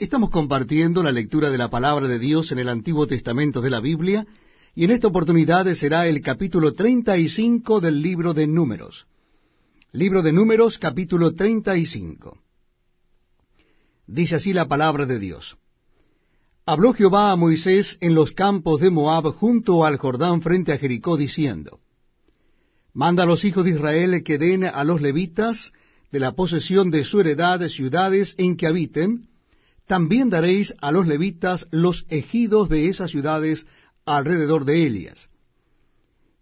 Estamos compartiendo la lectura de la palabra de Dios en el Antiguo Testamento de la Biblia, y en esta oportunidad será el capítulo 35 del libro de Números. Libro de Números, capítulo 35. Dice así la palabra de Dios. Habló Jehová a Moisés en los campos de Moab junto al Jordán frente a Jericó, diciendo, Manda a los hijos de Israel que den a los levitas de la posesión de su heredad ciudades en que habiten, también daréis a los levitas los ejidos de esas ciudades alrededor de ellas.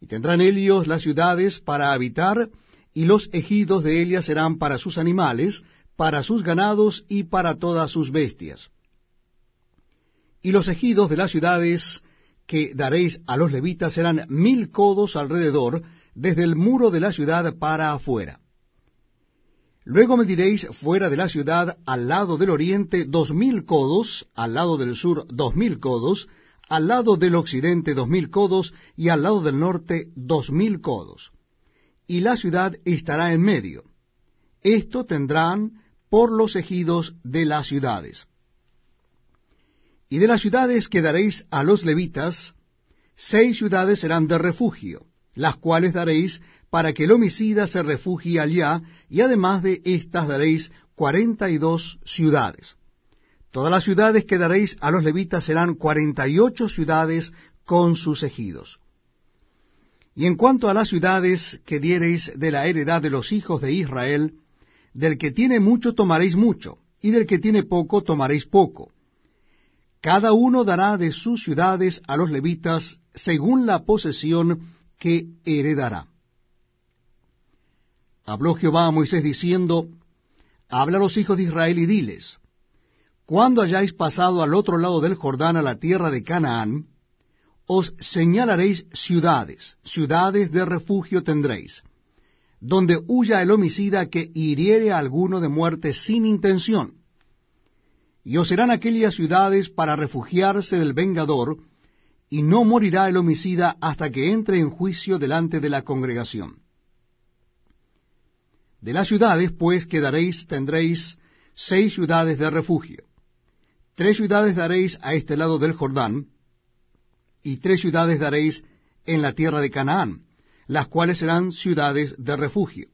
Y tendrán ellos las ciudades para habitar, y los ejidos de ellas serán para sus animales, para sus ganados y para todas sus bestias. Y los ejidos de las ciudades que daréis a los levitas serán mil codos alrededor, desde el muro de la ciudad para afuera. Luego mediréis fuera de la ciudad, al lado del oriente, dos mil codos, al lado del sur dos mil codos, al lado del occidente dos mil codos, y al lado del norte dos mil codos. Y la ciudad estará en medio. Esto tendrán por los ejidos de las ciudades. Y de las ciudades que daréis a los levitas, seis ciudades serán de refugio, las cuales daréis para que el homicida se refugie allá, y además de estas daréis cuarenta y dos ciudades. Todas las ciudades que daréis a los levitas serán cuarenta y ocho ciudades con sus ejidos. Y en cuanto a las ciudades que diereis de la heredad de los hijos de Israel, del que tiene mucho tomaréis mucho, y del que tiene poco tomaréis poco. Cada uno dará de sus ciudades a los levitas según la posesión que heredará habló Jehová a Moisés diciendo, Habla a los hijos de Israel y diles, Cuando hayáis pasado al otro lado del Jordán a la tierra de Canaán, os señalaréis ciudades, ciudades de refugio tendréis, donde huya el homicida que hiriere a alguno de muerte sin intención. Y os serán aquellas ciudades para refugiarse del vengador, y no morirá el homicida hasta que entre en juicio delante de la congregación. De las ciudades, pues, que daréis, tendréis seis ciudades de refugio. Tres ciudades daréis a este lado del Jordán, y tres ciudades daréis en la tierra de Canaán, las cuales serán ciudades de refugio.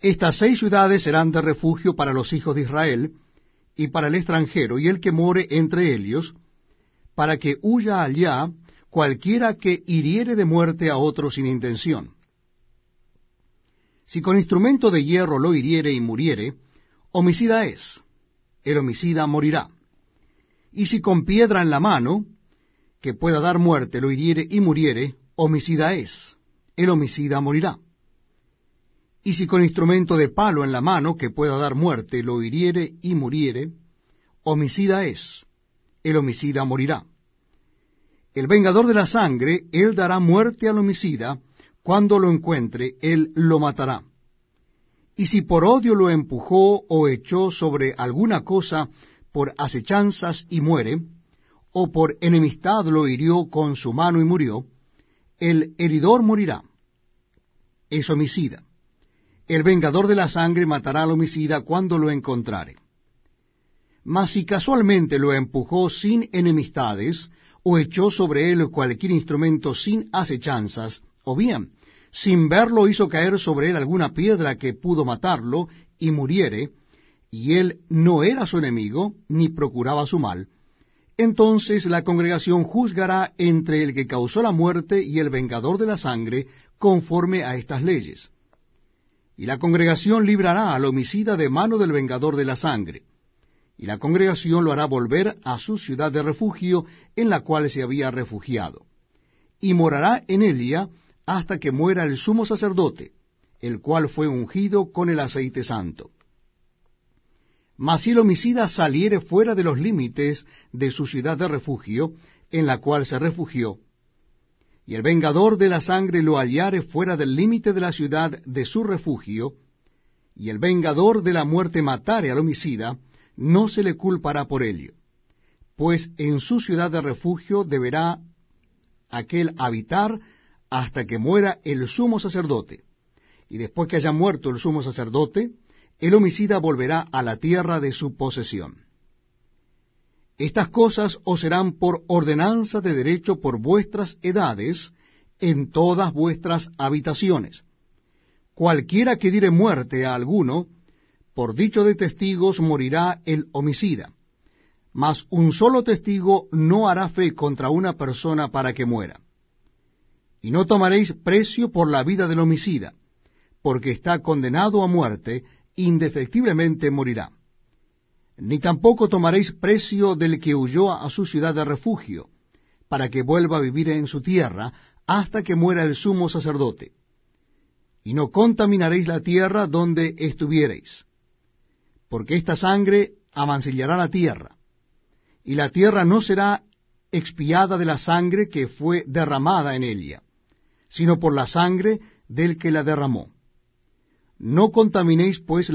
Estas seis ciudades serán de refugio para los hijos de Israel, y para el extranjero, y el que more entre ellos, para que huya allá cualquiera que hiriere de muerte a otro sin intención si con instrumento de hierro lo hiriere y muriere, homicida es, el homicida morirá. Y si con piedra en la mano, que pueda dar muerte, lo hiriere y muriere, homicida es, el homicida morirá. Y si con instrumento de palo en la mano, que pueda dar muerte, lo hiriere y muriere, homicida es, el homicida morirá. El vengador de la sangre, él dará muerte al homicida, cuando lo encuentre, él lo matará. Y si por odio lo empujó o echó sobre alguna cosa por acechanzas y muere, o por enemistad lo hirió con su mano y murió, el heridor morirá. Es homicida. El vengador de la sangre matará al homicida cuando lo encontrare. Mas si casualmente lo empujó sin enemistades, o echó sobre él cualquier instrumento sin acechanzas, o bien sin verlo hizo caer sobre él alguna piedra que pudo matarlo y muriere, y él no era su enemigo, ni procuraba su mal, entonces la congregación juzgará entre el que causó la muerte y el vengador de la sangre, conforme a estas leyes. Y la congregación librará al homicida de mano del vengador de la sangre, y la congregación lo hará volver a su ciudad de refugio en la cual se había refugiado, y morará en Elia, hasta que muera el sumo sacerdote, el cual fue ungido con el aceite santo. Mas si el homicida saliere fuera de los límites de su ciudad de refugio, en la cual se refugió, y el vengador de la sangre lo hallare fuera del límite de la ciudad de su refugio, y el vengador de la muerte matare al homicida, no se le culpará por ello, pues en su ciudad de refugio deberá aquel habitar hasta que muera el sumo sacerdote. Y después que haya muerto el sumo sacerdote, el homicida volverá a la tierra de su posesión. Estas cosas os serán por ordenanza de derecho por vuestras edades en todas vuestras habitaciones. Cualquiera que diere muerte a alguno, por dicho de testigos morirá el homicida. Mas un solo testigo no hará fe contra una persona para que muera. Y no tomaréis precio por la vida del homicida, porque está condenado a muerte, indefectiblemente morirá. Ni tampoco tomaréis precio del que huyó a su ciudad de refugio, para que vuelva a vivir en su tierra hasta que muera el sumo sacerdote. Y no contaminaréis la tierra donde estuviereis, porque esta sangre amancillará la tierra, y la tierra no será expiada de la sangre que fue derramada en ella, sino por la sangre del que la derramó. No contaminéis pues